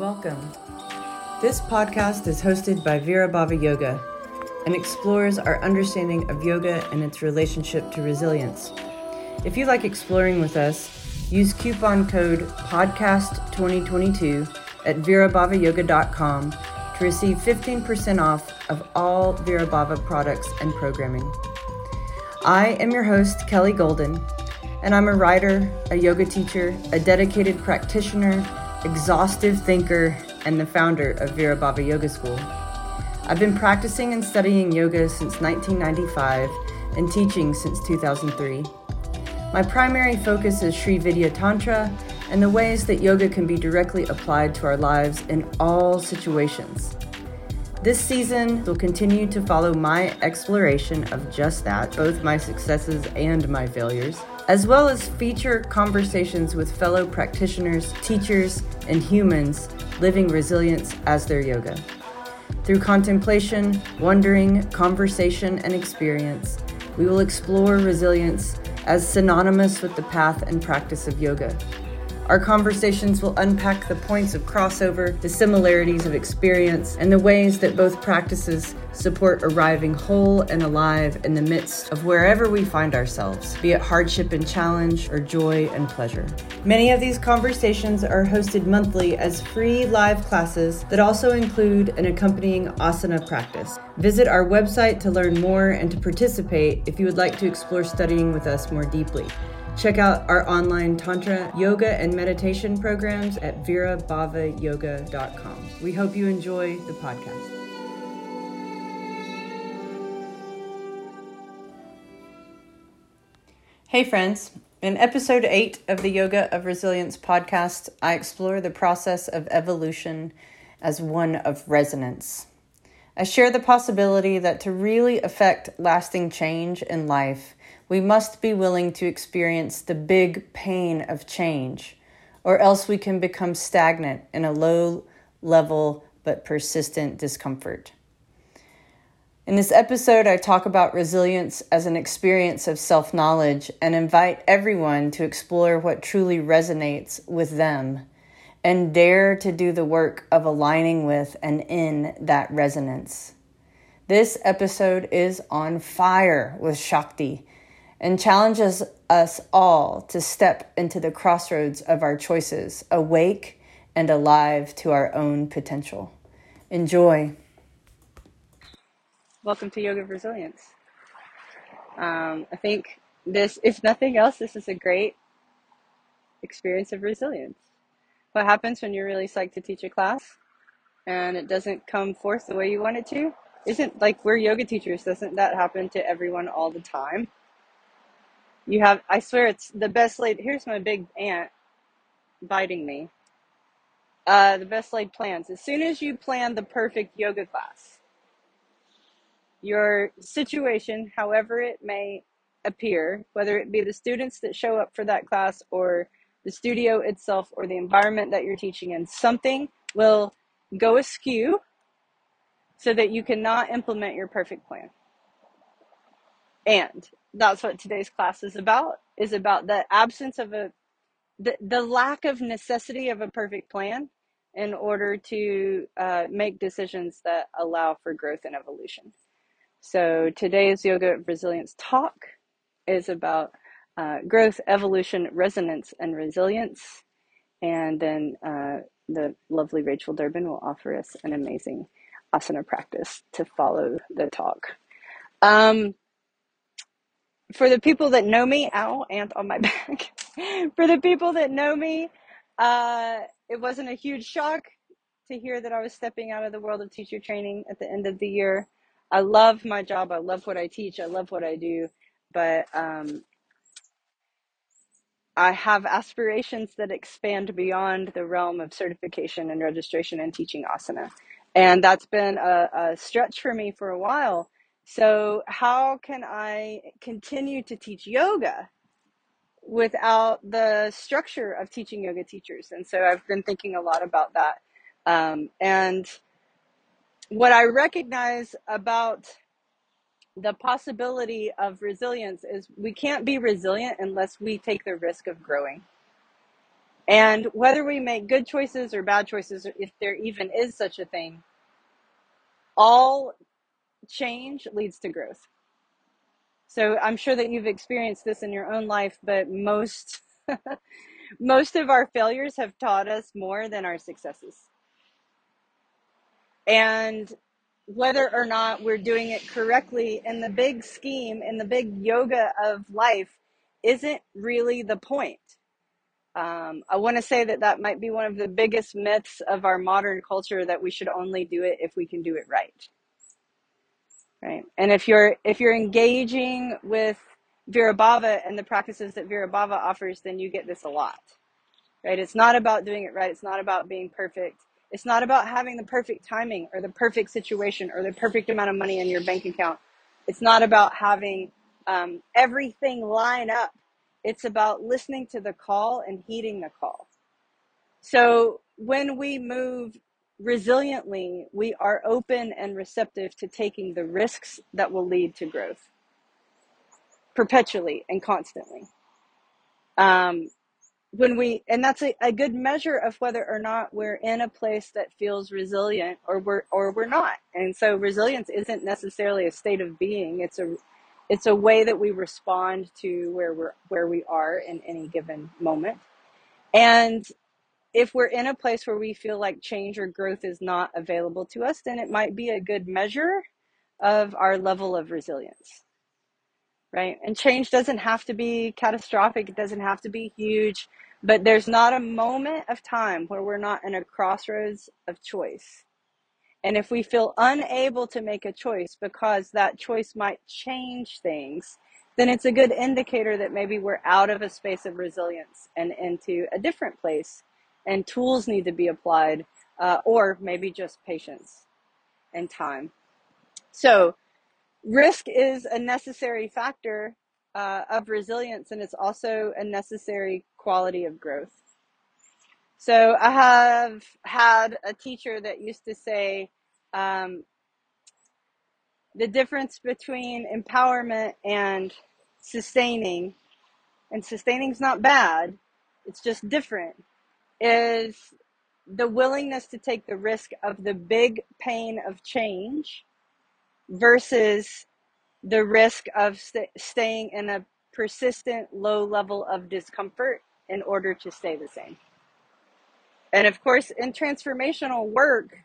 Welcome. This podcast is hosted by Vira Bhava Yoga and explores our understanding of yoga and its relationship to resilience. If you like exploring with us, use coupon code PODCAST2022 at virabhavayoga.com to receive 15% off of all Vira Bhava products and programming. I am your host, Kelly Golden, and I'm a writer, a yoga teacher, a dedicated practitioner, exhaustive thinker, and the founder of Vira Bhava Yoga School. I've been practicing and studying yoga since 1995 and teaching since 2003. My primary focus is Sri Vidya Tantra and the ways that yoga can be directly applied to our lives in all situations. This season will continue to follow my exploration of just that, both my successes and my failures, as well as feature conversations with fellow practitioners, teachers, and humans living resilience as their yoga. Through contemplation, wondering, conversation, and experience, we will explore resilience as synonymous with the path and practice of yoga. Our conversations will unpack the points of crossover, the similarities of experience, and the ways that both practices support arriving whole and alive in the midst of wherever we find ourselves, be it hardship and challenge or joy and pleasure. Many of these conversations are hosted monthly as free live classes that also include an accompanying asana practice. Visit our website to learn more and to participate if you would like to explore studying with us more deeply. Check out our online Tantra, yoga, and meditation programs at virabhavayoga.com. We hope you enjoy the podcast. Hey, friends. In episode 8 of the Yoga of Resilience podcast, I explore the process of evolution as one of resonance. I share the possibility that to really affect lasting change in life, we must be willing to experience the big pain of change, or else we can become stagnant in a low level but persistent discomfort. In this episode, I talk about resilience as an experience of self knowledge and invite everyone to explore what truly resonates with them and dare to do the work of aligning with and in that resonance. This episode is on fire with Shakti and challenges us all to step into the crossroads of our choices, awake and alive to our own potential. Enjoy. Welcome to Yoga Resilience. Um, I think this, if nothing else, this is a great experience of resilience. What happens when you're really psyched to teach a class and it doesn't come forth the way you want it to? Isn't like we're yoga teachers, doesn't that happen to everyone all the time? You have, I swear, it's the best laid. Here's my big aunt biting me. Uh, the best laid plans. As soon as you plan the perfect yoga class, your situation, however it may appear, whether it be the students that show up for that class or the studio itself or the environment that you're teaching in, something will go askew so that you cannot implement your perfect plan. And that's what today's class is about is about the absence of a the, the lack of necessity of a perfect plan in order to uh, make decisions that allow for growth and evolution. So today's yoga resilience talk is about uh, growth evolution resonance and resilience. And then uh, the lovely rachel durbin will offer us an amazing asana practice to follow the talk. Um, for the people that know me, ow, ant on my back. for the people that know me, uh, it wasn't a huge shock to hear that I was stepping out of the world of teacher training at the end of the year. I love my job. I love what I teach. I love what I do. But um, I have aspirations that expand beyond the realm of certification and registration and teaching asana. And that's been a, a stretch for me for a while so, how can I continue to teach yoga without the structure of teaching yoga teachers? And so, I've been thinking a lot about that. Um, and what I recognize about the possibility of resilience is we can't be resilient unless we take the risk of growing. And whether we make good choices or bad choices, if there even is such a thing, all change leads to growth. So I'm sure that you've experienced this in your own life, but most most of our failures have taught us more than our successes. And whether or not we're doing it correctly in the big scheme, in the big yoga of life, isn't really the point. Um, I want to say that that might be one of the biggest myths of our modern culture that we should only do it if we can do it right right? And if you're if you're engaging with Virabhava and the practices that Virabhava offers, then you get this a lot, right? It's not about doing it right. It's not about being perfect. It's not about having the perfect timing or the perfect situation or the perfect amount of money in your bank account. It's not about having um, everything line up. It's about listening to the call and heeding the call. So when we move resiliently, we are open and receptive to taking the risks that will lead to growth perpetually and constantly. Um, when we, and that's a, a good measure of whether or not we're in a place that feels resilient or we're, or we're not. And so resilience isn't necessarily a state of being. It's a, it's a way that we respond to where we're, where we are in any given moment. And if we're in a place where we feel like change or growth is not available to us, then it might be a good measure of our level of resilience, right? And change doesn't have to be catastrophic, it doesn't have to be huge, but there's not a moment of time where we're not in a crossroads of choice. And if we feel unable to make a choice because that choice might change things, then it's a good indicator that maybe we're out of a space of resilience and into a different place. And tools need to be applied, uh, or maybe just patience and time. So, risk is a necessary factor uh, of resilience, and it's also a necessary quality of growth. So I have had a teacher that used to say um, the difference between empowerment and sustaining, and sustaining is not bad, it's just different, is the willingness to take the risk of the big pain of change versus the risk of st- staying in a persistent low level of discomfort in order to stay the same. And of course, in transformational work,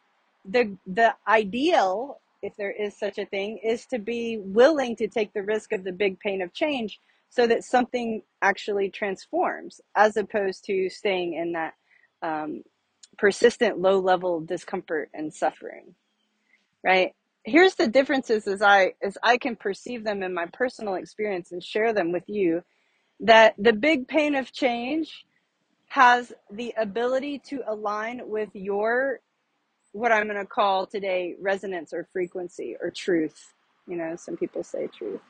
the the ideal, if there is such a thing, is to be willing to take the risk of the big pain of change so that something actually transforms, as opposed to staying in that um, persistent low level discomfort and suffering. Right? Here's the differences as I as I can perceive them in my personal experience and share them with you. That the big pain of change has the ability to align with your what I'm going to call today resonance or frequency or truth. You know, some people say truth.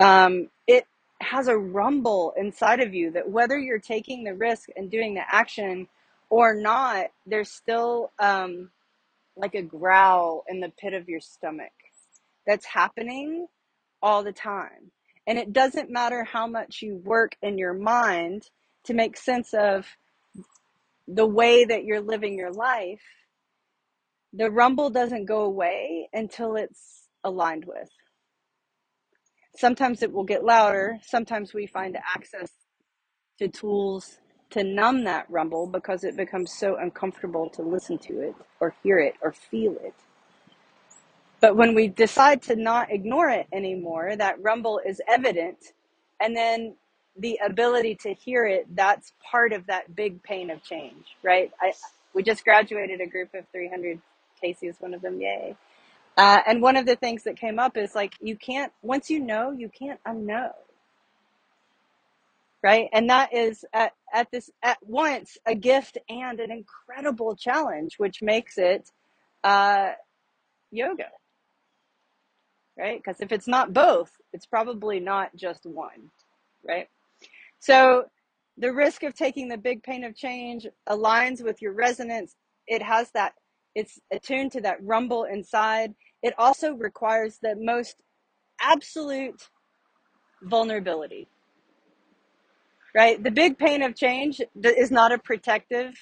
Um, it has a rumble inside of you that whether you're taking the risk and doing the action or not, there's still um, like a growl in the pit of your stomach that's happening all the time. And it doesn't matter how much you work in your mind to make sense of the way that you're living your life, the rumble doesn't go away until it's aligned with. Sometimes it will get louder. Sometimes we find access to tools to numb that rumble because it becomes so uncomfortable to listen to it or hear it or feel it. But when we decide to not ignore it anymore, that rumble is evident. And then the ability to hear it, that's part of that big pain of change, right? I, we just graduated a group of 300. Casey is one of them, yay. Uh, and one of the things that came up is like, you can't, once you know, you can't unknow, right? And that is at, at this, at once a gift and an incredible challenge, which makes it uh, yoga right? Because if it's not both, it's probably not just one, right? So the risk of taking the big pain of change aligns with your resonance. It has that, it's attuned to that rumble inside. It also requires the most absolute vulnerability. right? The big pain of change is not a protective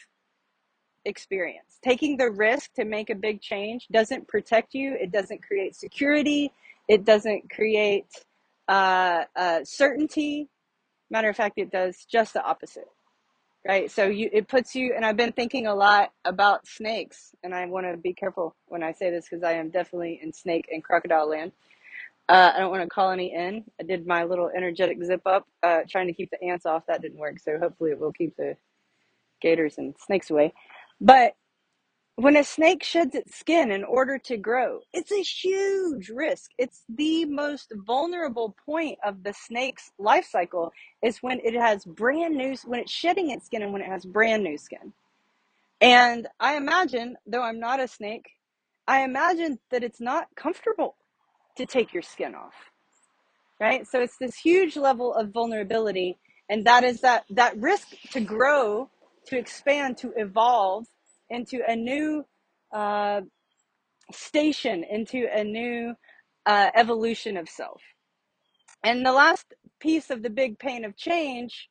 experience. Taking the risk to make a big change doesn't protect you, it doesn't create security, it doesn't create uh, uh, certainty. Matter of fact, it does just the opposite. Right, so you it puts you, and I've been thinking a lot about snakes, and I want to be careful when I say this because I am definitely in snake and crocodile land uh, I don't want to call any in. I did my little energetic zip up, uh, trying to keep the ants off. That didn't work, so hopefully it will keep the gators and snakes away. But when a snake sheds its skin in order to grow, it's a huge risk. It's the most vulnerable point of the snake's life cycle is when it has brand new, when it's shedding its skin and when it has brand new skin. And I imagine, though I'm not a snake, I imagine that it's not comfortable to take your skin off right so it's this huge level of vulnerability and that is that that risk to grow to expand to evolve into a new uh, station into a new uh, evolution of self. And the last piece of the big pain of change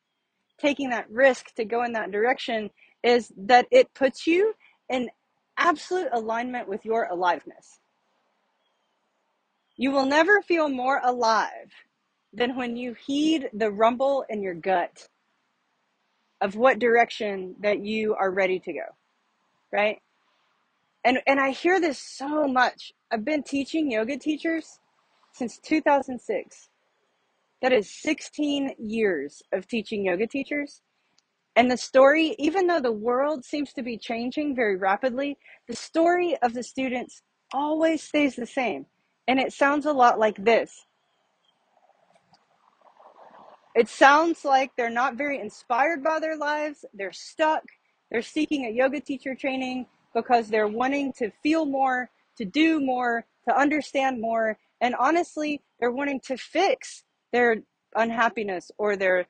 taking that risk to go in that direction is that it puts you in absolute alignment with your aliveness. You will never feel more alive than when you heed the rumble in your gut of what direction that you are ready to go, right? And and I hear this so much. I've been teaching yoga teachers since 2006. That is 16 years of teaching yoga teachers. And the story, even though the world seems to be changing very rapidly, the story of the students always stays the same. And it sounds a lot like this It sounds like they're not very inspired by their lives. They're stuck. They're seeking a yoga teacher training because they're wanting to feel more, to do more, to understand more. And honestly, they're wanting to fix their unhappiness or their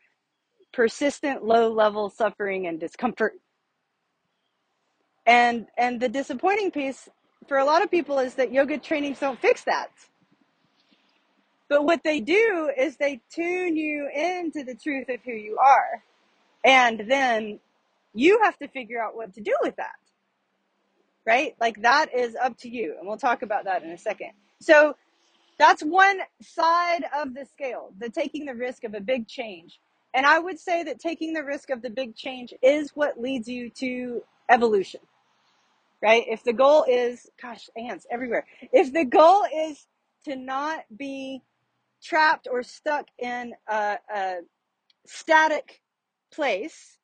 persistent low level suffering and discomfort. And and the disappointing piece for a lot of people is that yoga trainings don't fix that. But what they do is they tune you into the truth of who you are. And then you have to figure out what to do with that. Right? Like that is up to you. And we'll talk about that in a second. So that's one side of the scale, the taking the risk of a big change. And I would say that taking the risk of the big change is what leads you to evolution. Right? If the goal is, gosh, ants everywhere. If the goal is to not be trapped or stuck in a, a static place,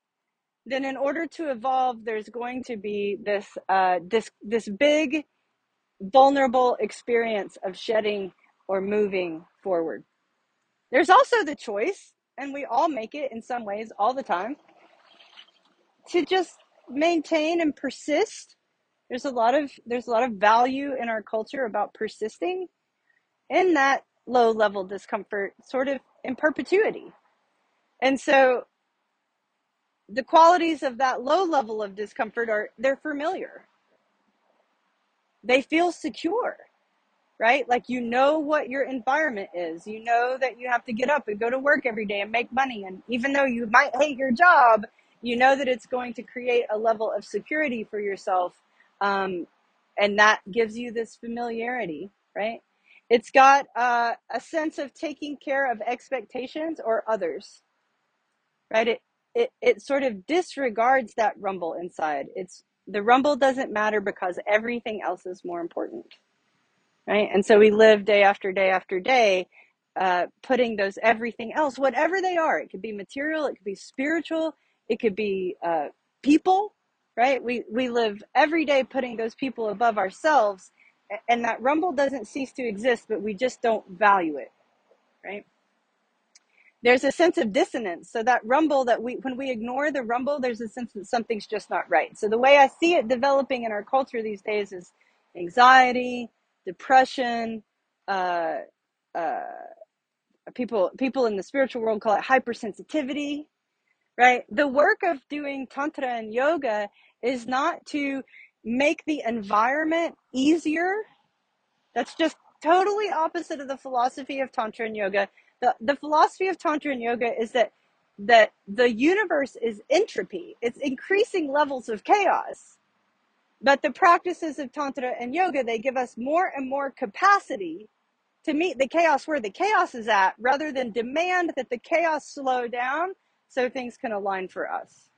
then in order to evolve, there's going to be this uh, this this big vulnerable experience of shedding or moving forward. There's also the choice, and we all make it in some ways all the time, to just maintain and persist. There's a lot of there's a lot of value in our culture about persisting in that low level discomfort sort of in perpetuity. And so the qualities of that low level of discomfort are they're familiar. They feel secure, right? Like you know what your environment is. You know that you have to get up and go to work every day and make money. And even though you might hate your job, you know that it's going to create a level of security for yourself. Um, and that gives you this familiarity, right? It's got uh, a sense of taking care of expectations or others, right? It, it, it sort of disregards that rumble inside. It's the rumble doesn't matter because everything else is more important, right? And so we live day after day after day, uh, putting those everything else, whatever they are. It could be material, it could be spiritual, it could be uh, people, right? We we live every day putting those people above ourselves and that rumble doesn't cease to exist, but we just don't value it, right? There's a sense of dissonance. So that rumble that we, when we ignore the rumble, there's a sense that something's just not right. So the way I see it developing in our culture these days is anxiety, depression, uh, uh, people people in the spiritual world call it hypersensitivity, right? The work of doing tantra and yoga is not to make the environment easier. That's just totally opposite of the philosophy of Tantra and yoga. The, the philosophy of Tantra and yoga is that that the universe is entropy. It's increasing levels of chaos. But the practices of tantra and yoga, they give us more and more capacity to meet the chaos where the chaos is at rather than demand that the chaos slow down so things can align for us.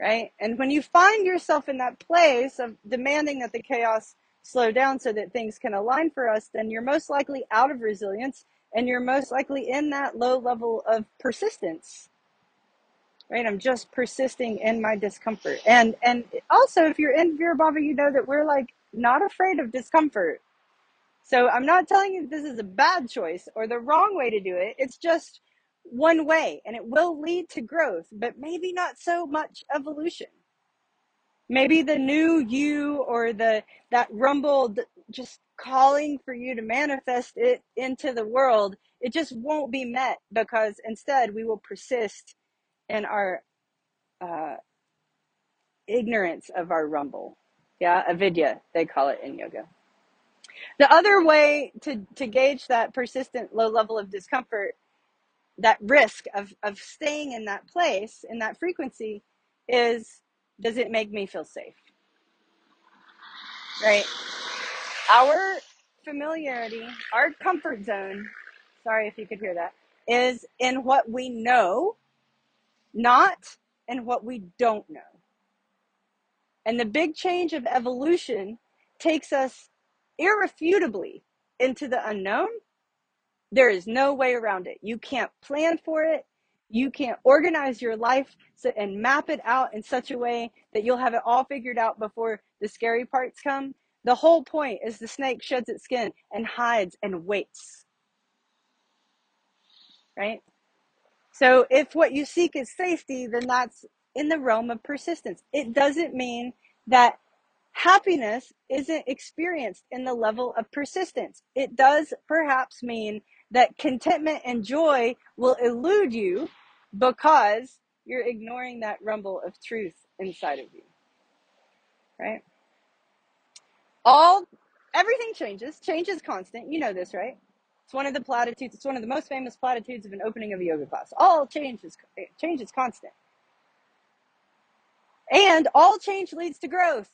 Right? And when you find yourself in that place of demanding that the chaos slow down so that things can align for us, then you're most likely out of resilience and you're most likely in that low level of persistence. Right? I'm just persisting in my discomfort. And and also if you're in Virabhava, you know that we're like not afraid of discomfort so I'm not telling you this is a bad choice or the wrong way to do it. It's just one way and it will lead to growth, but maybe not so much evolution. Maybe the new you or the that rumble just calling for you to manifest it into the world, it just won't be met because instead we will persist in our uh, ignorance of our rumble. Yeah, avidya, they call it in yoga. The other way to, to gauge that persistent low level of discomfort, that risk of, of staying in that place, in that frequency, is does it make me feel safe? Right? Our familiarity, our comfort zone, sorry if you could hear that, is in what we know, not in what we don't know. And the big change of evolution takes us irrefutably into the unknown, there is no way around it. You can't plan for it. You can't organize your life and map it out in such a way that you'll have it all figured out before the scary parts come. The whole point is the snake sheds its skin and hides and waits. Right? So if what you seek is safety, then that's in the realm of persistence. It doesn't mean that happiness isn't experienced in the level of persistence. It does perhaps mean that contentment and joy will elude you because you're ignoring that rumble of truth inside of you. Right? All everything changes. Change is constant. You know this, right? It's one of the platitudes. It's one of the most famous platitudes of an opening of a yoga class. All change is change is constant. And all change leads to growth.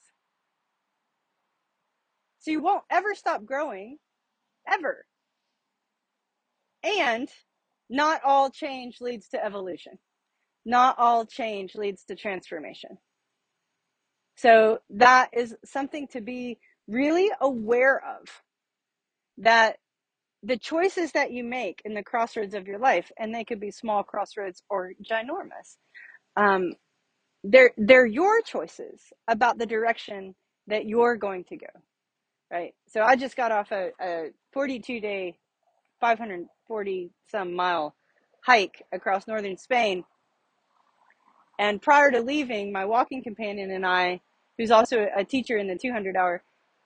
So you won't ever stop growing, ever. And not all change leads to evolution. Not all change leads to transformation. So that is something to be really aware of. That the choices that you make in the crossroads of your life, and they could be small crossroads or ginormous, um, they're they're your choices about the direction that you're going to go right? So I just got off a, a 42 day, 540 some mile hike across northern Spain. And prior to leaving, my walking companion and I, who's also a teacher in the 200 hour,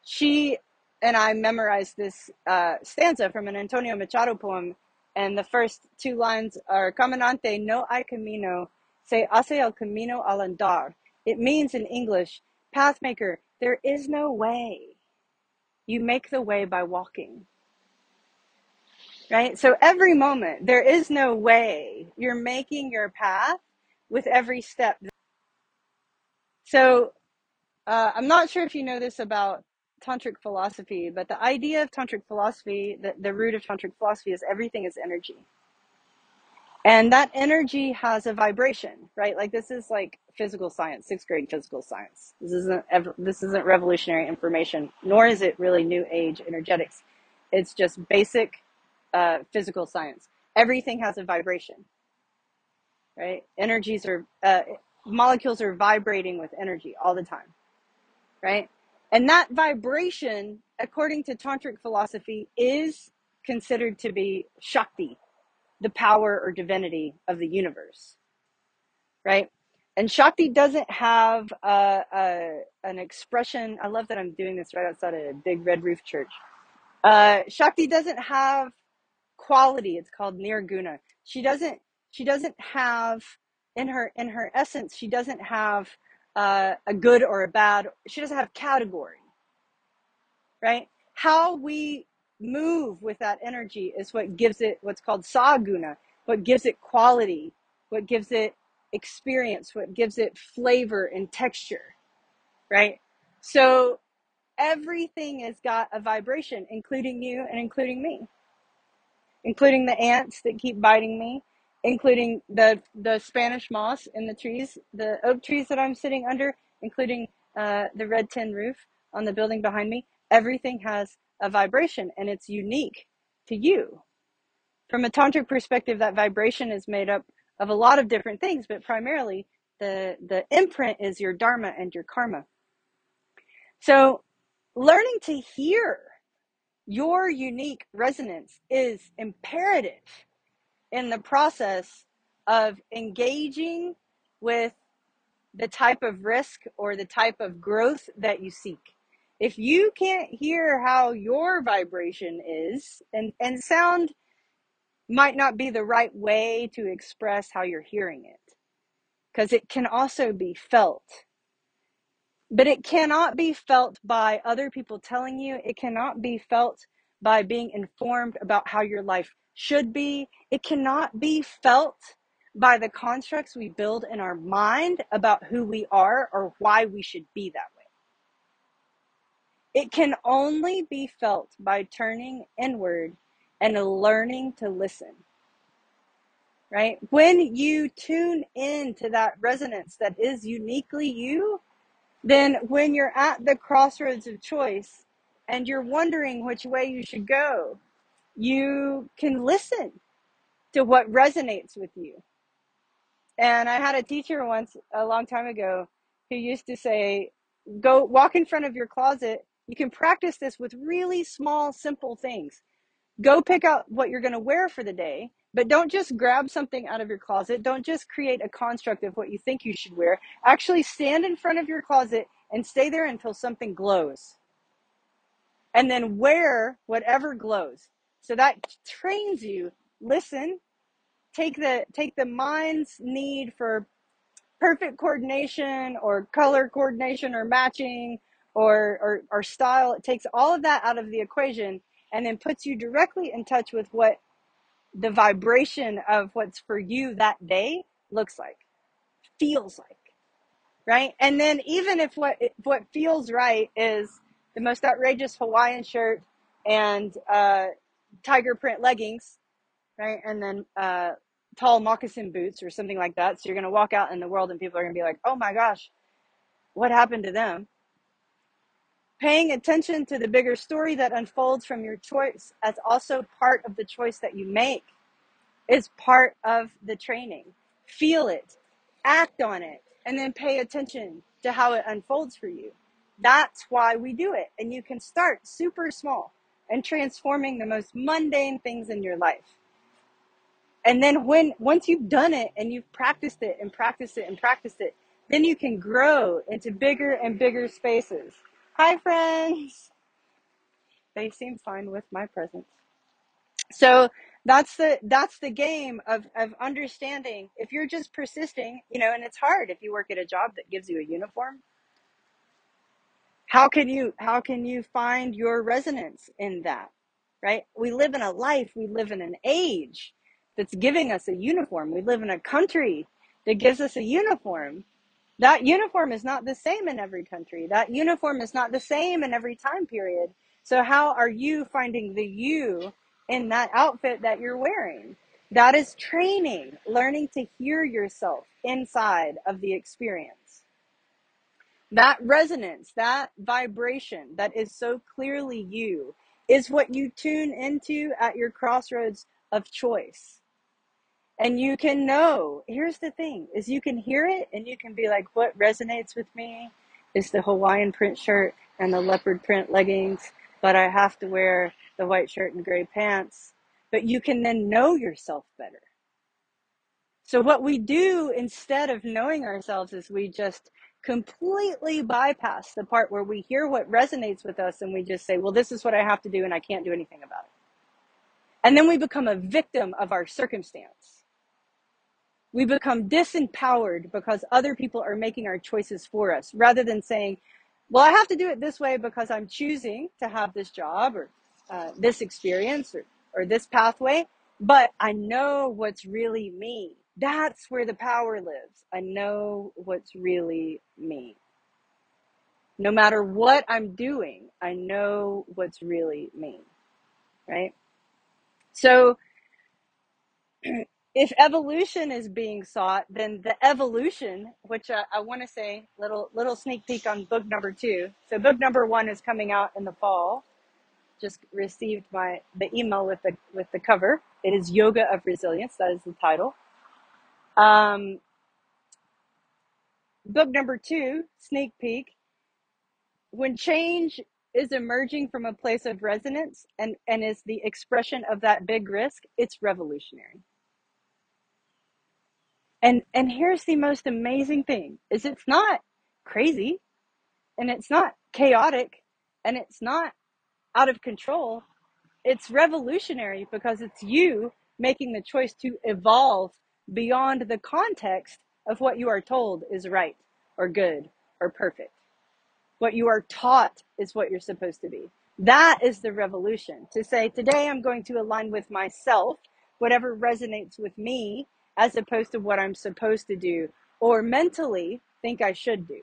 she and I memorized this uh, stanza from an Antonio Machado poem. And the first two lines are Caminante no hay camino, se hace el camino al andar. It means in English, pathmaker, there is no way. You make the way by walking. Right? So every moment, there is no way. You're making your path with every step. So uh, I'm not sure if you know this about tantric philosophy, but the idea of tantric philosophy, the, the root of tantric philosophy is everything is energy. And that energy has a vibration, right? Like this is like physical science, sixth grade physical science. This isn't ever, this isn't revolutionary information, nor is it really new age energetics. It's just basic uh, physical science. Everything has a vibration, right? Energies are uh, molecules are vibrating with energy all the time, right? And that vibration, according to tantric philosophy, is considered to be shakti, the power or divinity of the universe, right? And Shakti doesn't have a, a, an expression. I love that I'm doing this right outside a big red roof church. Uh, Shakti doesn't have quality. It's called nirguna. She doesn't. She doesn't have in her in her essence. She doesn't have uh, a good or a bad. She doesn't have category. Right? How we move with that energy is what gives it what's called saguna. what gives it quality, what gives it experience, what gives it flavor and texture, right? So everything has got a vibration, including you and including me, including the ants that keep biting me, including the the Spanish moss in the trees, the oak trees that I'm sitting under, including uh, the red tin roof on the building behind me. Everything has a vibration, and it's unique to you. From a tantric perspective, that vibration is made up of a lot of different things, but primarily the the imprint is your dharma and your karma. So learning to hear your unique resonance is imperative in the process of engaging with the type of risk or the type of growth that you seek. If you can't hear how your vibration is, and, and sound might not be the right way to express how you're hearing it, because it can also be felt but it cannot be felt by other people telling you. It cannot be felt by being informed about how your life should be. It cannot be felt by the constructs we build in our mind about who we are or why we should be that way. It can only be felt by turning inward and learning to listen. Right? When you tune in to that resonance that is uniquely you, then when you're at the crossroads of choice and you're wondering which way you should go, you can listen to what resonates with you. And I had a teacher once a long time ago who used to say, go walk in front of your closet. You can practice this with really small, simple things. Go pick out what you're going to wear for the day but don't just grab something out of your closet. Don't just create a construct of what you think you should wear. Actually, stand in front of your closet and stay there until something glows. And then wear whatever glows. So that trains you. Listen, take the take the mind's need for perfect coordination or color coordination or matching or, or, or style. It takes all of that out of the equation and then puts you directly in touch with what the vibration of what's for you that day looks like, feels like, right? And then even if what if what feels right is the most outrageous Hawaiian shirt and uh, tiger print leggings, right? And then uh, tall moccasin boots or something like that. So you're going to walk out in the world and people are going to be like, oh my gosh, what happened to them? Paying attention to the bigger story that unfolds from your choice as also part of the choice that you make is part of the training. Feel it, act on it, and then pay attention to how it unfolds for you. That's why we do it. And you can start super small and transforming the most mundane things in your life. And then when once you've done it and you've practiced it and practiced it and practiced it, then you can grow into bigger and bigger spaces. Hi, friends. They seem fine with my presence. So that's the that's the game of of understanding. If you're just persisting, you know, and it's hard if you work at a job that gives you a uniform. How can you how can you find your resonance in that? Right? We live in a life, we live in an age that's giving us a uniform. We live in a country that gives us a uniform that uniform is not the same in every country. That uniform is not the same in every time period. So how are you finding the you in that outfit that you're wearing? That is training, learning to hear yourself inside of the experience. That resonance, that vibration that is so clearly you is what you tune into at your crossroads of choice. And you can know here's the thing is you can hear it and you can be like what resonates with me is the hawaiian print shirt and the leopard print leggings but i have to wear the white shirt and gray pants. But you can then know yourself better. So what we do instead of knowing ourselves is we just completely bypass the part where we hear what resonates with us and we just say well this is what i have to do and i can't do anything about it and then we become a victim of our circumstance we become disempowered because other people are making our choices for us rather than saying, well, I have to do it this way because I'm choosing to have this job or uh, this experience or, or this pathway. but I know what's really me. That's where the power lives. I know what's really me. No matter what I'm doing, I know what's really me, right? So if evolution is being sought, then the evolution, which I, I want to say, little little sneak peek on book number two. So book number one is coming out in the fall. Just received my the email with the with the cover. It is Yoga of Resilience. That is the title. Um, book number two, sneak peek. When change is emerging from a place of resonance and and is the expression of that big risk, it's revolutionary And and here's the most amazing thing is it's not crazy and it's not chaotic and it's not out of control. It's revolutionary because it's you making the choice to evolve beyond the context of what you are told is right or good or perfect. What you are taught is what you're supposed to be. That is the revolution. To say, today I'm going to align with myself, whatever resonates with me, as opposed to what I'm supposed to do or mentally think I should do,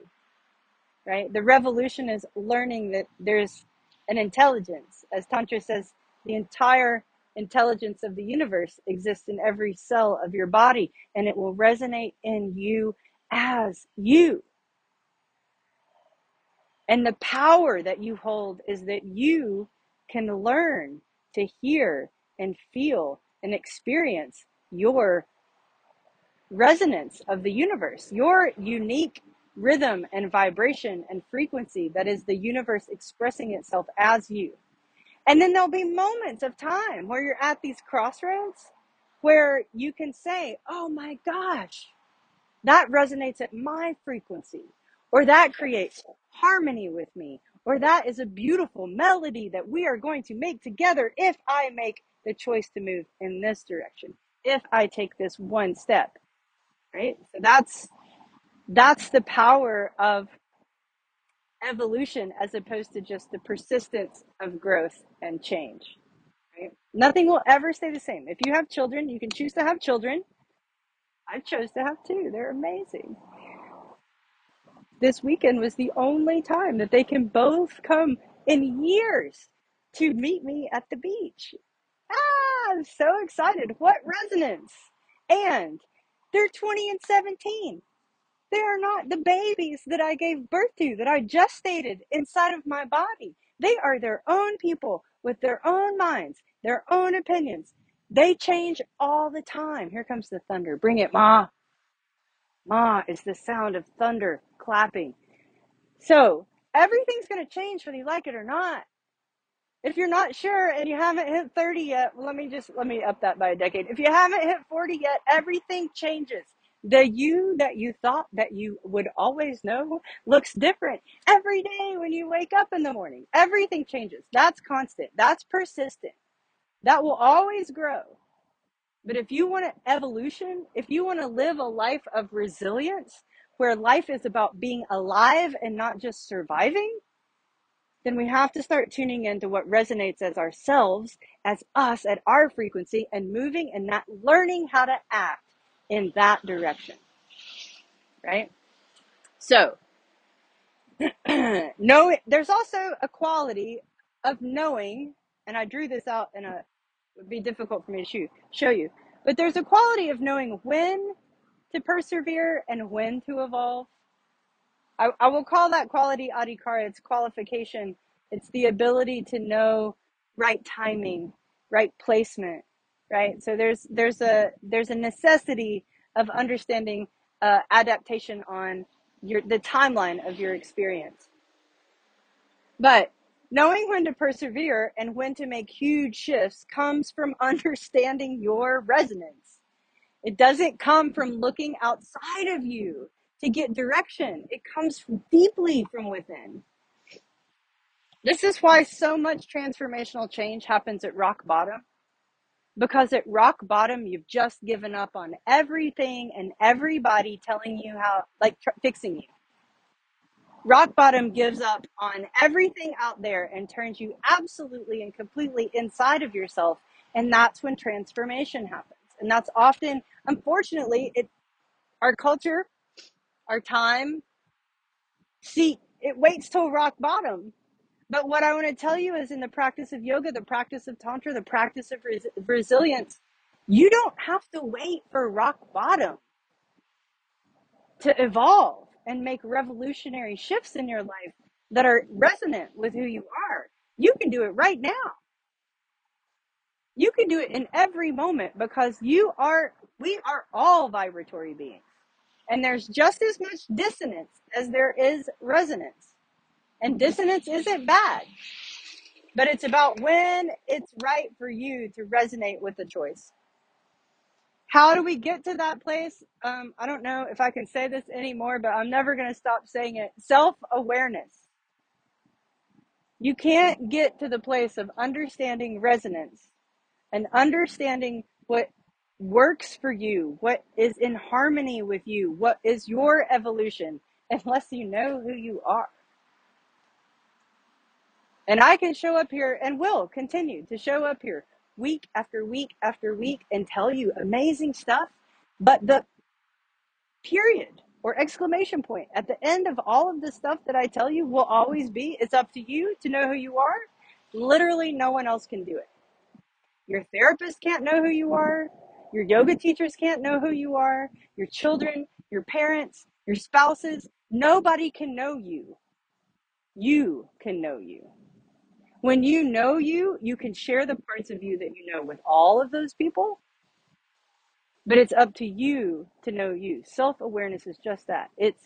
right? The revolution is learning that there's an intelligence. As Tantra says, the entire intelligence of the universe exists in every cell of your body and it will resonate in you as you And the power that you hold is that you can learn to hear and feel and experience your resonance of the universe, your unique rhythm and vibration and frequency that is the universe expressing itself as you. And then there'll be moments of time where you're at these crossroads where you can say, Oh my gosh, that resonates at my frequency, or that creates harmony with me, or that is a beautiful melody that we are going to make together if I make the choice to move in this direction, if I take this one step, right? So that's that's the power of evolution as opposed to just the persistence of growth and change. Right? Nothing will ever stay the same. If you have children, you can choose to have children. I chose to have two. They're amazing this weekend was the only time that they can both come in years to meet me at the beach. Ah, I'm so excited. What resonance! And they're 20 and 17. They are not the babies that I gave birth to, that I gestated inside of my body. They are their own people with their own minds, their own opinions. They change all the time. Here comes the thunder. Bring it, Ma. Ma is the sound of thunder clapping. So everything's going to change whether you like it or not. If you're not sure and you haven't hit 30 yet, let me just let me up that by a decade. If you haven't hit 40 yet, everything changes. The you that you thought that you would always know looks different every day when you wake up in the morning. Everything changes. That's constant. That's persistent. That will always grow. But if you want to evolution, if you want to live a life of resilience, where life is about being alive and not just surviving, then we have to start tuning into what resonates as ourselves, as us at our frequency, and moving and not learning how to act in that direction, right? So, know there's also a quality of knowing, and I drew this out in a it would be difficult for me to show, show you, but there's a quality of knowing when to persevere and when to evolve. I, I will call that quality adhikara. It's qualification. It's the ability to know right timing, right placement, right? So there's there's a there's a necessity of understanding uh, adaptation on your the timeline of your experience. But knowing when to persevere and when to make huge shifts comes from understanding your resonance it doesn't come from looking outside of you to get direction. It comes from deeply from within. This is why so much transformational change happens at rock bottom. Because at rock bottom, you've just given up on everything and everybody telling you how, like tr- fixing you. Rock bottom gives up on everything out there and turns you absolutely and completely inside of yourself And that's when transformation happens. And that's often, unfortunately, it our culture, our time, see, it waits till rock bottom. But what I want to tell you is in the practice of yoga, the practice of tantra, the practice of res- resilience, you don't have to wait for rock bottom to evolve and make revolutionary shifts in your life that are resonant with who you are. You can do it right now. You can do it in every moment because you are, we are all vibratory beings. And there's just as much dissonance as there is resonance. And dissonance isn't bad, but it's about when it's right for you to resonate with the choice. How do we get to that place? Um, I don't know if I can say this anymore, but I'm never going to stop saying it. Self awareness. You can't get to the place of understanding resonance and understanding what works for you, what is in harmony with you, what is your evolution, unless you know who you are. And I can show up here and will continue to show up here week after week after week and tell you amazing stuff. But the period or exclamation point at the end of all of the stuff that I tell you will always be it's up to you to know who you are. Literally, no one else can do it. Your therapist can't know who you are. Your yoga teachers can't know who you are. Your children, your parents, your spouses, nobody can know you. You can know you. When you know you, you can share the parts of you that you know with all of those people, but it's up to you to know you. Self awareness is just that it's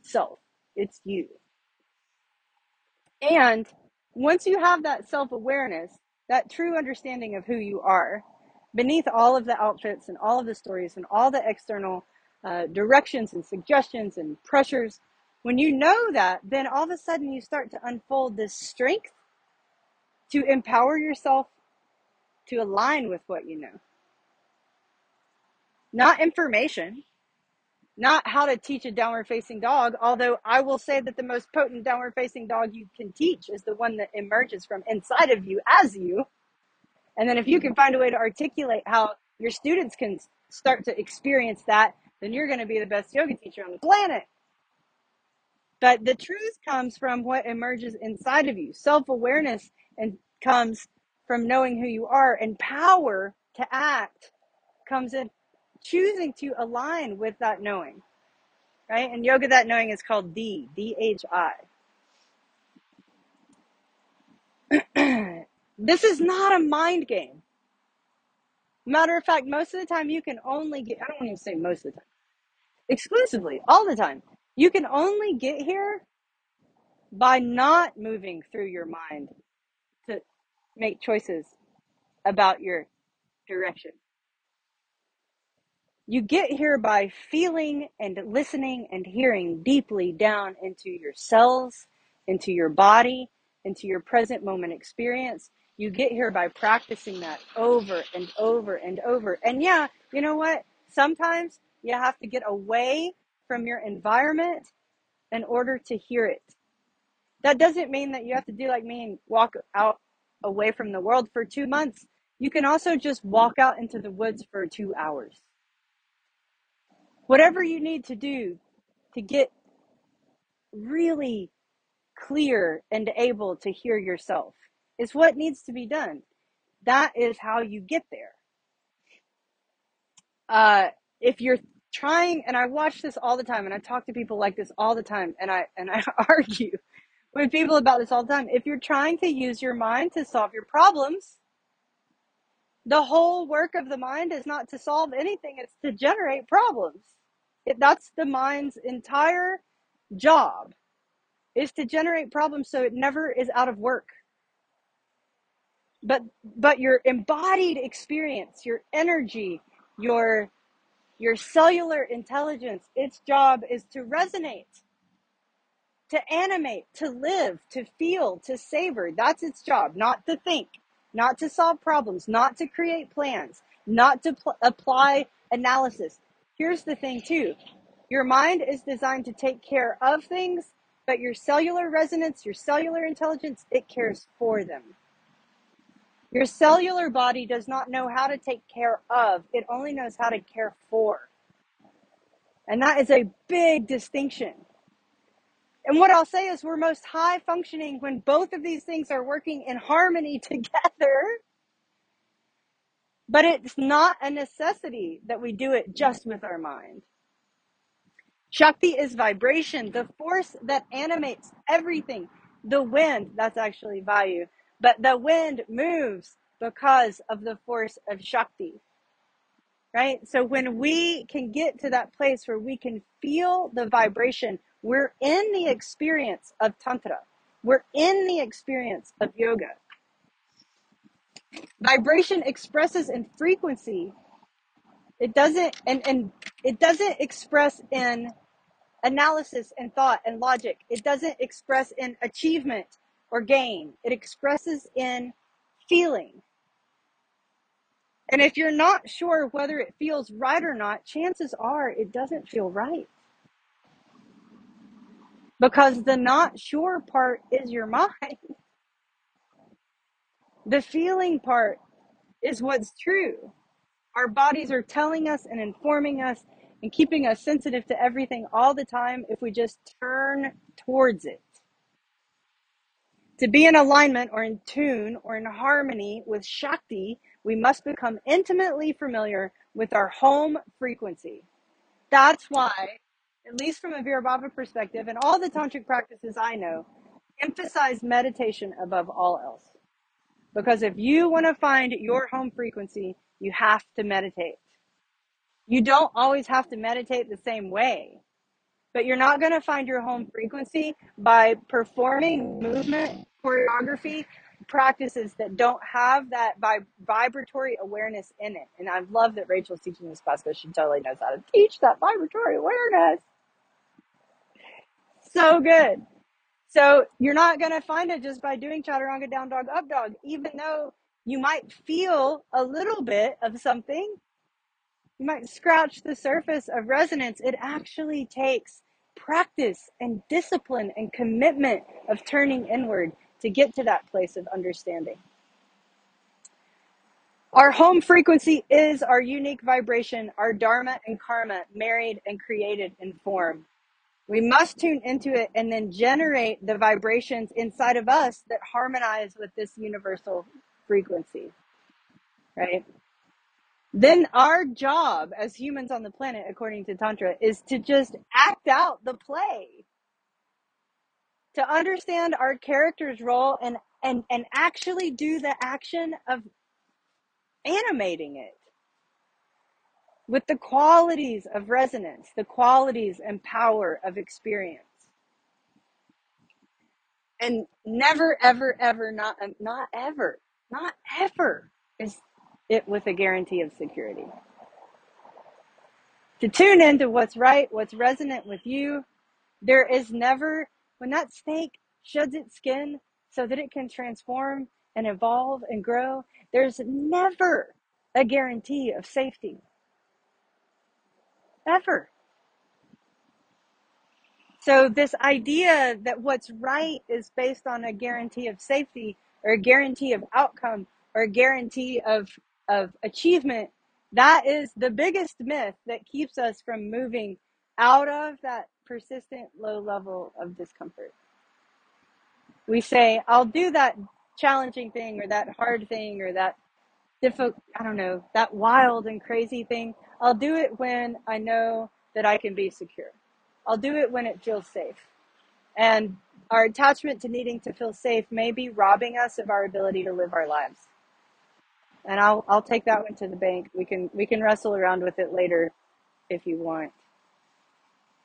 self, it's you. And once you have that self awareness, that true understanding of who you are, beneath all of the outfits and all of the stories and all the external uh, directions and suggestions and pressures, when you know that, then all of a sudden you start to unfold this strength to empower yourself to align with what you know. Not information, not how to teach a downward facing dog, although I will say that the most potent downward facing dog you can teach is the one that emerges from inside of you as you. And then if you can find a way to articulate how your students can start to experience that, then you're going to be the best yoga teacher on the planet. But the truth comes from what emerges inside of you. Self awareness and comes from knowing who you are, and power to act comes in choosing to align with that knowing. Right? And yoga, that knowing is called D, D H I. this is not a mind game. Matter of fact, most of the time you can only get, I don't want to say most of the time, exclusively, all the time. You can only get here by not moving through your mind make choices about your direction. You get here by feeling and listening and hearing deeply down into your cells, into your body, into your present moment experience. You get here by practicing that over and over and over. And yeah, you know what? Sometimes you have to get away from your environment in order to hear it. That doesn't mean that you have to do like me and walk out away from the world for two months. You can also just walk out into the woods for two hours. Whatever you need to do to get really clear and able to hear yourself is what needs to be done. That is how you get there. Uh, if you're trying, and I watch this all the time, and I talk to people like this all the time, and I and I argue with people about this all the time. If you're trying to use your mind to solve your problems, the whole work of the mind is not to solve anything; it's to generate problems. It, that's the mind's entire job is to generate problems so it never is out of work but but your embodied experience your energy your your cellular intelligence its job is to resonate to animate to live to feel to savor that's its job not to think not to solve problems not to create plans not to pl- apply analysis here's the thing too your mind is designed to take care of things but your cellular resonance your cellular intelligence it cares for them Your cellular body does not know how to take care of, it only knows how to care for. And that is a big distinction. And what I'll say is we're most high functioning when both of these things are working in harmony together. But it's not a necessity that we do it just with our mind. Shakti is vibration, the force that animates everything. The wind, that's actually Vayu, but the wind moves because of the force of Shakti right? So when we can get to that place where we can feel the vibration, we're in the experience of Tantra. We're in the experience of yoga. Vibration expresses in frequency. It doesn't and, and it doesn't express in analysis and thought and logic. It doesn't express in achievement or gain. It expresses in feeling. And if you're not sure whether it feels right or not, chances are it doesn't feel right. Because the not sure part is your mind. The feeling part is what's true. Our bodies are telling us and informing us and keeping us sensitive to everything all the time if we just turn towards it. To be in alignment or in tune or in harmony with Shakti, we must become intimately familiar with our home frequency. That's why, at least from a Virabhava perspective, and all the tantric practices I know, emphasize meditation above all else. Because if you want to find your home frequency, you have to meditate. You don't always have to meditate the same way, but you're not going to find your home frequency by performing movement choreography practices that don't have that vib- vibratory awareness in it. And I love that Rachel's teaching this class because she totally knows how to teach that vibratory awareness. So good. So you're not going to find it just by doing chaturanga down dog up dog, even though you might feel a little bit of something. You might scratch the surface of resonance. It actually takes practice and discipline and commitment of turning inward to get to that place of understanding. Our home frequency is our unique vibration, our dharma and karma married and created in form. We must tune into it and then generate the vibrations inside of us that harmonize with this universal frequency, right? Then our job as humans on the planet, according to Tantra, is to just act out the play to understand our character's role and and and actually do the action of animating it with the qualities of resonance, the qualities and power of experience. And never, ever, ever, not, uh, not ever, not ever is it with a guarantee of security. To tune into what's right, what's resonant with you, there is never when that snake sheds its skin so that it can transform and evolve and grow, there's never a guarantee of safety. Ever. So, this idea that what's right is based on a guarantee of safety or a guarantee of outcome or a guarantee of, of achievement, that is the biggest myth that keeps us from moving out of that persistent low level of discomfort. We say, I'll do that challenging thing or that hard thing or that difficult, I don't know, that wild and crazy thing. I'll do it when I know that I can be secure. I'll do it when it feels safe. And our attachment to needing to feel safe may be robbing us of our ability to live our lives. And I'll I'll take that one to the bank. We can we can wrestle around with it later if you want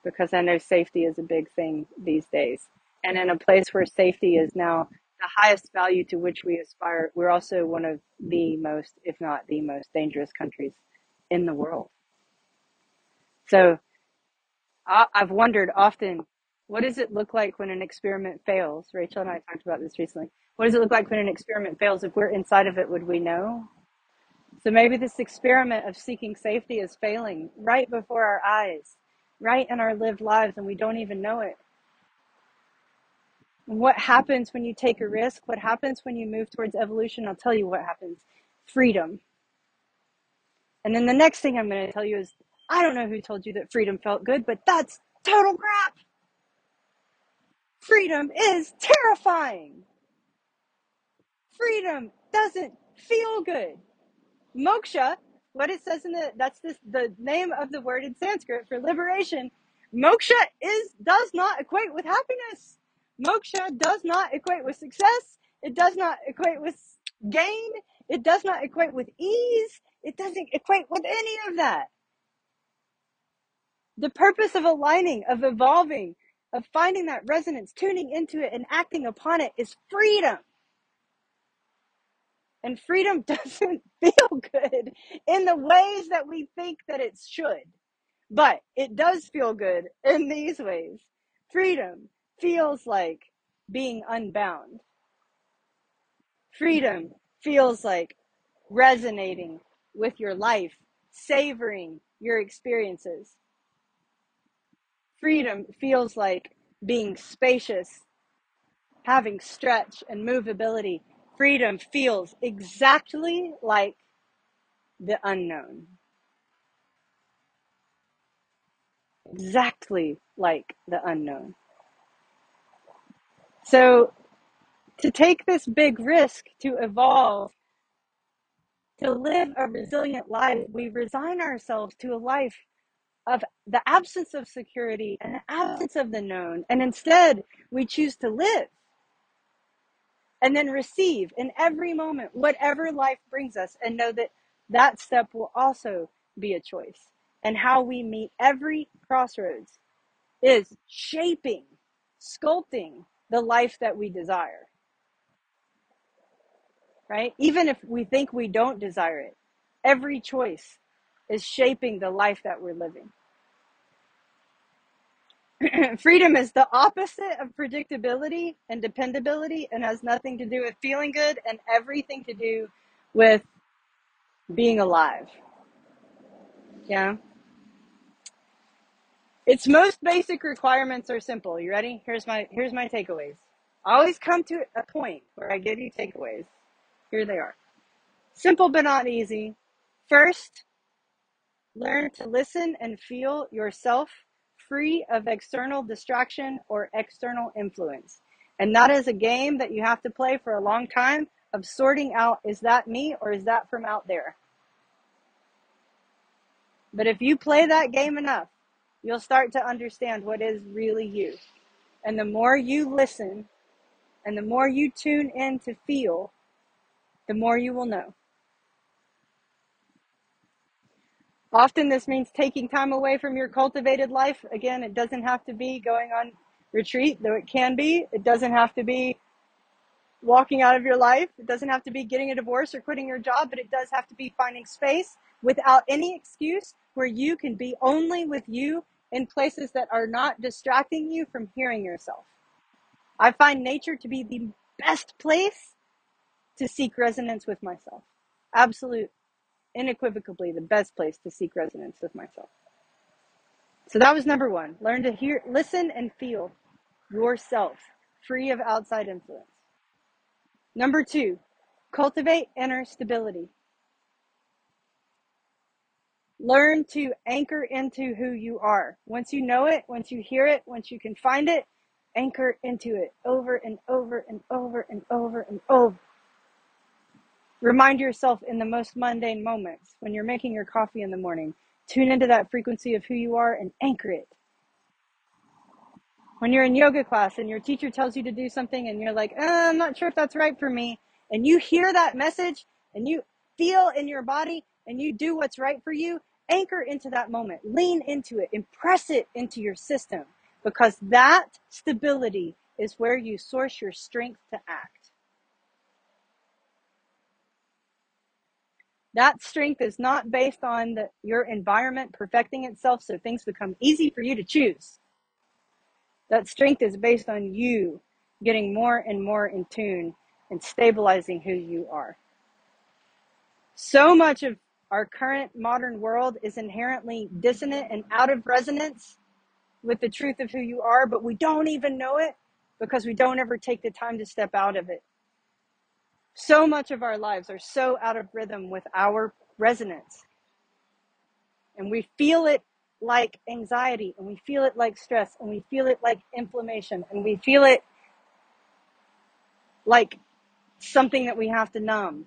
because I know safety is a big thing these days. And in a place where safety is now the highest value to which we aspire, we're also one of the most, if not the most dangerous countries in the world. So I've wondered often, what does it look like when an experiment fails? Rachel and I talked about this recently. What does it look like when an experiment fails? If we're inside of it, would we know? So maybe this experiment of seeking safety is failing right before our eyes right in our lived lives and we don't even know it. What happens when you take a risk? What happens when you move towards evolution? I'll tell you what happens freedom. And then the next thing I'm going to tell you is I don't know who told you that freedom felt good, but that's total crap. Freedom is terrifying. Freedom doesn't feel good. Moksha, what it says in the that's this the name of the word in Sanskrit for liberation. Moksha is does not equate with happiness. Moksha does not equate with success. It does not equate with gain. It does not equate with ease. It doesn't equate with any of that. The purpose of aligning, of evolving, of finding that resonance, tuning into it, and acting upon it is freedom. And freedom doesn't feel good in the ways that we think that it should. But it does feel good in these ways. Freedom feels like being unbound. Freedom feels like resonating with your life, savoring your experiences. Freedom feels like being spacious, having stretch and movability. Freedom feels exactly like the unknown. Exactly like the unknown. So, to take this big risk to evolve, to live a resilient life, we resign ourselves to a life of the absence of security and the absence of the known. And instead, we choose to live and then receive in every moment whatever life brings us and know that that step will also be a choice. And how we meet every crossroads is shaping, sculpting the life that we desire, right? Even if we think we don't desire it, every choice is shaping the life that we're living. freedom is the opposite of predictability and dependability and has nothing to do with feeling good and everything to do with being alive. Yeah. Its most basic requirements are simple. You ready? Here's my here's my takeaways. I always come to a point where I give you takeaways. Here they are. Simple but not easy. First, learn to listen and feel yourself free of external distraction or external influence. And that is a game that you have to play for a long time of sorting out is that me or is that from out there? But if you play that game enough, you'll start to understand what is really you. And the more you listen and the more you tune in to feel, the more you will know. Often this means taking time away from your cultivated life. Again, it doesn't have to be going on retreat, though it can be. It doesn't have to be walking out of your life. It doesn't have to be getting a divorce or quitting your job, but it does have to be finding space without any excuse where you can be only with you in places that are not distracting you from hearing yourself. I find nature to be the best place to seek resonance with myself. Absolute unequivocally the best place to seek resonance with myself. So that was number one. Learn to hear, listen, and feel yourself, free of outside influence. Number two, cultivate inner stability. Learn to anchor into who you are. Once you know it, once you hear it, once you can find it, anchor into it over and over and over and over and over. Remind yourself in the most mundane moments when you're making your coffee in the morning. Tune into that frequency of who you are and anchor it. When you're in yoga class and your teacher tells you to do something and you're like, uh, I'm not sure if that's right for me, and you hear that message and you feel in your body and you do what's right for you, anchor into that moment. Lean into it. Impress it into your system because that stability is where you source your strength to act. That strength is not based on the, your environment perfecting itself so things become easy for you to choose. That strength is based on you getting more and more in tune and stabilizing who you are. So much of our current modern world is inherently dissonant and out of resonance with the truth of who you are, but we don't even know it because we don't ever take the time to step out of it. So much of our lives are so out of rhythm with our resonance. And we feel it like anxiety, and we feel it like stress, and we feel it like inflammation, and we feel it like something that we have to numb.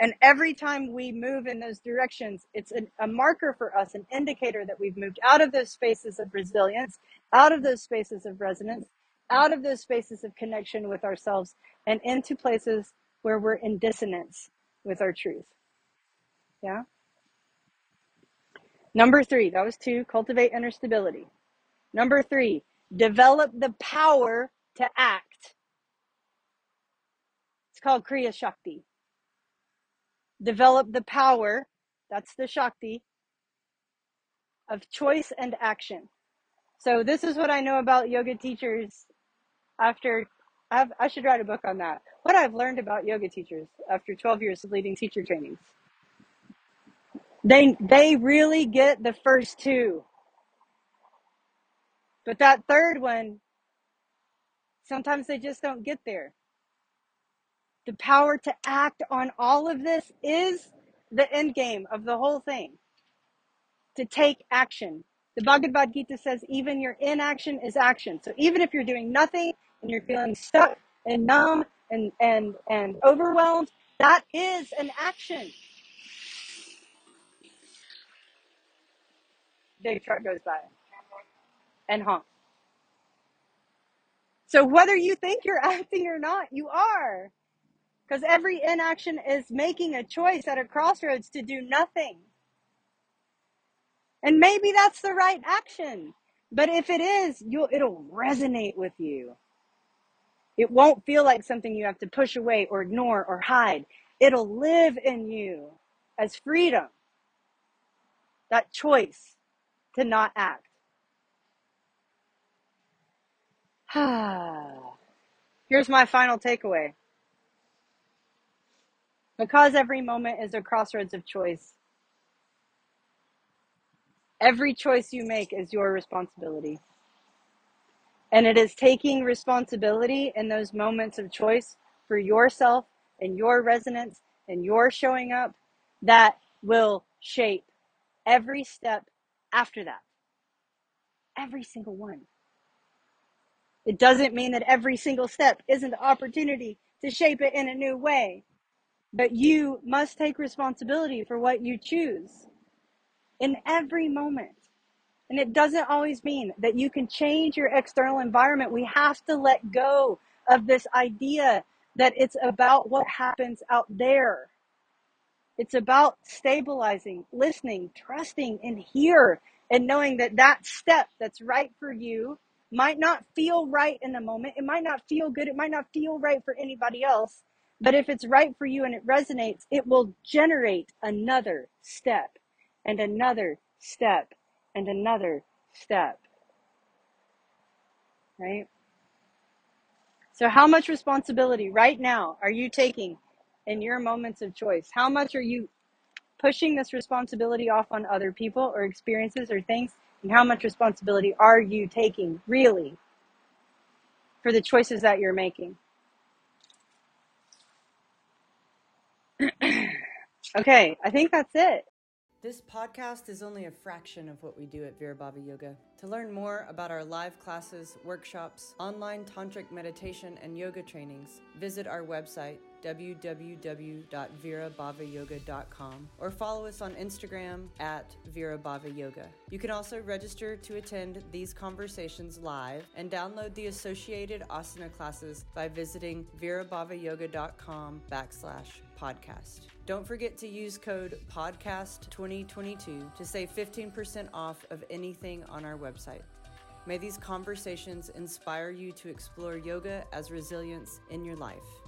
And every time we move in those directions, it's an, a marker for us, an indicator that we've moved out of those spaces of resilience, out of those spaces of resonance, out of those spaces of connection with ourselves, and into places where we're in dissonance with our truth. Yeah? Number three, that was two, cultivate inner stability. Number three, develop the power to act. It's called Kriya Shakti develop the power, that's the Shakti, of choice and action. So this is what I know about yoga teachers after I've, i should write a book on that. What I've learned about yoga teachers after 12 years of leading teacher trainings. They they really get the first two. But that third one sometimes they just don't get there the power to act on all of this is the end game of the whole thing. To take action. The Bhagavad Gita says even your inaction is action. So even if you're doing nothing and you're feeling stuck and numb and, and, and overwhelmed, that is an action. Big truck goes by and honk. So whether you think you're acting or not, you are. Because every inaction is making a choice at a crossroads to do nothing. And maybe that's the right action. But if it is, you'll, it'll resonate with you. It won't feel like something you have to push away or ignore or hide. It'll live in you as freedom. That choice to not act. Here's my final takeaway. Because every moment is a crossroads of choice, every choice you make is your responsibility. And it is taking responsibility in those moments of choice for yourself and your resonance and your showing up that will shape every step after that. Every single one. It doesn't mean that every single step isn't an opportunity to shape it in a new way. But you must take responsibility for what you choose in every moment. And it doesn't always mean that you can change your external environment. We have to let go of this idea that it's about what happens out there. It's about stabilizing, listening, trusting, and here, and knowing that that step that's right for you might not feel right in the moment. It might not feel good. It might not feel right for anybody else. But if it's right for you and it resonates, it will generate another step and another step and another step. Right? So, how much responsibility right now are you taking in your moments of choice? How much are you pushing this responsibility off on other people or experiences or things? And how much responsibility are you taking really for the choices that you're making? okay, I think that's it. This podcast is only a fraction of what we do at Virabhava Yoga. To learn more about our live classes, workshops, online tantric meditation, and yoga trainings, visit our website www.virabhavayoga.com or follow us on Instagram at virabhavayoga. You can also register to attend these conversations live and download the associated asana classes by visiting virabhavayoga.com backslash podcast. Don't forget to use code PODCAST2022 to save 15% off of anything on our website. May these conversations inspire you to explore yoga as resilience in your life.